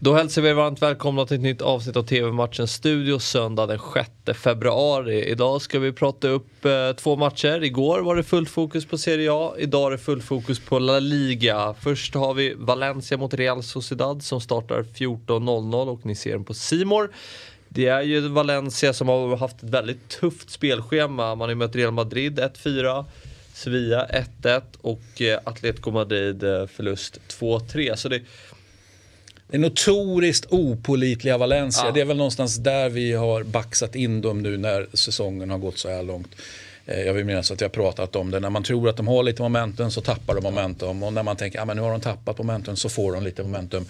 Då hälsar vi er varmt välkomna till ett nytt avsnitt av TV-matchen Studio söndag den 6 februari. Idag ska vi prata upp eh, två matcher. Igår var det fullt fokus på Serie A, idag är det fullt fokus på La Liga. Först har vi Valencia mot Real Sociedad som startar 14.00 och ni ser den på Simor. Det är ju Valencia som har haft ett väldigt tufft spelschema. Man har ju mött Real Madrid 1-4. Sevilla 1-1 och eh, Atletico Madrid eh, förlust 2-3. Så det det notoriskt opolitliga Valencia. Ja. Det är väl någonstans där vi har baxat in dem nu när säsongen har gått så här långt. Eh, Jag vill minnas att jag pratat om det. När man tror att de har lite momentum så tappar de momentum. Och när man tänker att ah, nu har de tappat momentum så får de lite momentum.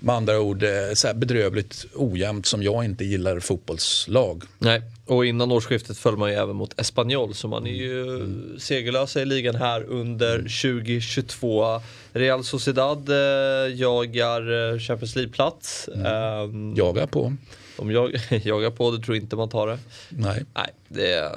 Med andra ord eh, så här bedrövligt ojämnt som jag inte gillar fotbollslag. Nej, och innan årsskiftet föll man ju även mot Espanyol så man är ju segerlösa i ligan här under 2022. Real Sociedad eh, jagar eh, Champions League-plats. Ehm, Jagar på. De jag, jagar på, det tror inte man tar det. Nej, Nej, det,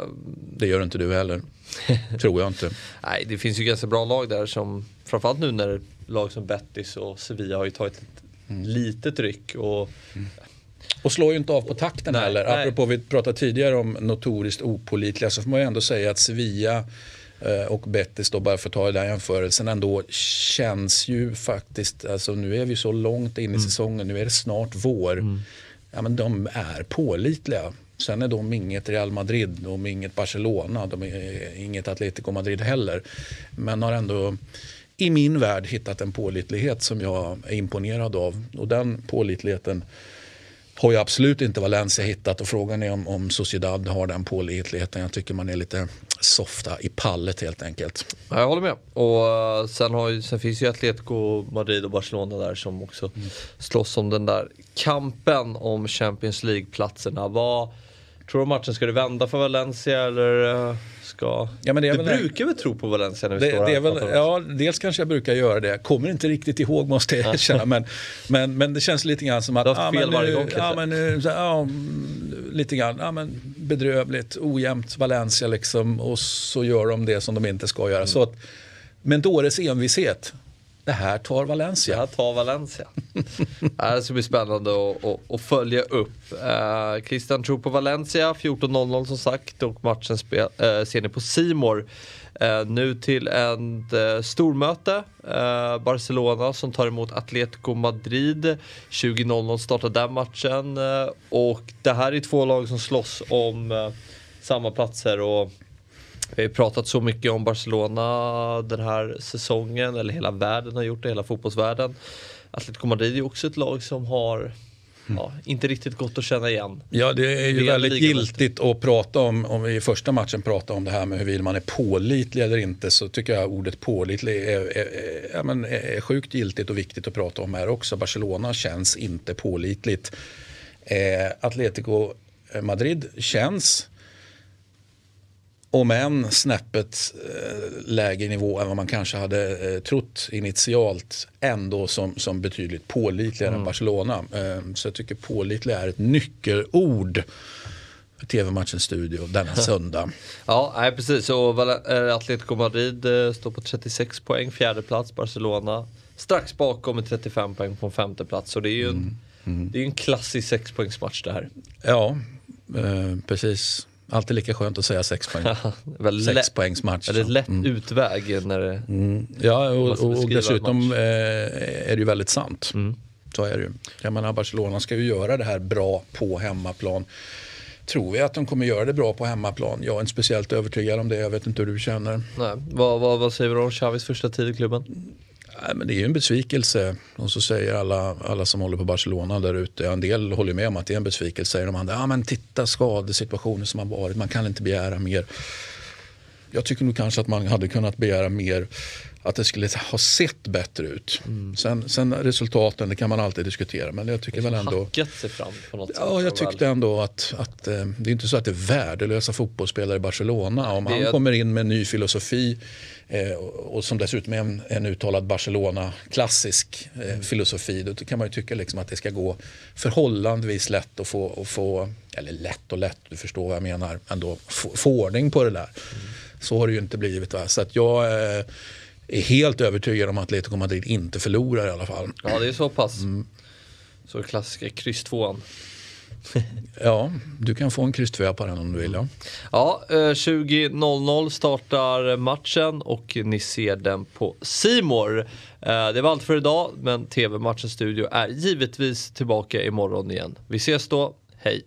det gör inte du heller. tror jag inte. nej, det finns ju ganska bra lag där som framförallt nu när lag som Betis och Sevilla har ju tagit ett litet ryck. Och, Och slår ju inte av på takten Nej, heller. nej. Apropå vi pratade tidigare om notoriskt opolitliga så får man ju ändå säga att Sevilla eh, och Betis då bara för att ta den jämförelsen ändå känns ju faktiskt, alltså nu är vi så långt in i säsongen, nu är det snart vår. Ja men de är pålitliga. Sen är de inget Real Madrid, de är inget Barcelona, de är inget Atletico Madrid heller. Men har ändå i min värld hittat en pålitlighet som jag är imponerad av. Och den pålitligheten har ju absolut inte Valencia hittat och frågan är om, om Sociedad har den pålitligheten. Jag tycker man är lite softa i pallet helt enkelt. Ja, jag håller med. Och eh, sen, har sen finns ju Atletico, Madrid och Barcelona där som också slåss om den där kampen om Champions League-platserna. Vad Tror du matchen ska det vända för Valencia eller eh, ska... Ja, men det du brukar väl tro på Valencia när vi Det, står här det är och väl, ja, dels kanske jag brukar göra det. Kommer inte riktigt ihåg måste jag erkänna. men, men, men det känns lite grann som att... Du har haft fel men varje gång, kanske. ja, men nu, så, ja, mm, lite grann. Ja, men bedrövligt, ojämnt Valencia liksom. Och så gör de det som de inte ska göra. Så att, men dåres envishet. Det här tar Det Valencia. här tar Valencia. Det ska bli spännande att, att, att följa upp. Uh, Christian tror på Valencia, 14.00 som sagt och matchen spel, eh, ser ni på Simor. Eh, nu till en uh, stormöte. Eh, Barcelona som tar emot Atletico Madrid. 20.00 startar den matchen. Eh, och det här är två lag som slåss om eh, samma platser. Och vi har ju pratat så mycket om Barcelona den här säsongen, eller hela världen har gjort det, hela fotbollsvärlden. Atletico Madrid är också ett lag som har ja, inte riktigt gått att känna igen. Ja, det är ju Leda väldigt giltigt att prata om, om vi i första matchen pratar om det här med huruvida man är pålitlig eller inte, så tycker jag ordet pålitlig är, är, är, är sjukt giltigt och viktigt att prata om här också. Barcelona känns inte pålitligt. Eh, Atletico Madrid känns om än snäppet eh, lägre nivå än vad man kanske hade eh, trott initialt ändå som, som betydligt pålitligare än Barcelona. Eh, så jag tycker pålitlig är ett nyckelord för tv-matchens studio denna söndag. Ja, nej, precis. Och eh, Atletico Madrid står på 36 poäng, fjärde plats. Barcelona strax bakom med 35 poäng på en femte plats. Så det är ju en, det är en klassisk sexpoängsmatch det här. Ja, eh, precis. Alltid lika skönt att säga sex poäng. Väldigt Sex poängs match. väldigt lätt utväg när det... Ja, och, och, och dessutom eh, är det ju väldigt sant. Mm. Så är det ju. Jag menar, Barcelona ska ju göra det här bra på hemmaplan. Tror vi att de kommer göra det bra på hemmaplan? Jag är inte speciellt övertygad om det. Jag vet inte hur du känner. Nej, vad, vad, vad säger du om Xavis första tid i klubben? Nej, men det är ju en besvikelse. Och så säger alla, alla som håller på Barcelona där ute. En del håller med om att det är en besvikelse. Säger de andra, ja men titta skadesituationen som har varit. Man kan inte begära mer. Jag tycker nog kanske att man hade kunnat begära mer. Att det skulle ha sett bättre ut. Sen, sen resultaten, det kan man alltid diskutera. Men jag tycker väl ändå... Hackat sig fram på något sätt. Ja, jag tyckte ändå att, att eh, det är inte så att det är värdelösa fotbollsspelare i Barcelona. Om det han är- kommer in med en ny filosofi eh, och, och som dessutom är en, en uttalad Barcelona-klassisk eh, Mm. filosofi. Då kan man ju tycka liksom att det ska gå förhållandevis lätt att få, att få, eller lätt och lätt, du förstår vad jag menar, ändå få, få ordning på det där. Mm. Så har det ju inte blivit. Va? Så att jag eh, är helt övertygad om att Atletico Madrid inte förlorar i alla fall. Ja, det är så pass. Så klassiska kryss tvåan. Ja, du kan få en kryss på den om du vill. Ja, ja 20.00 startar matchen och ni ser den på Simor. Det var allt för idag, men TV-matchens studio är givetvis tillbaka imorgon igen. Vi ses då, hej!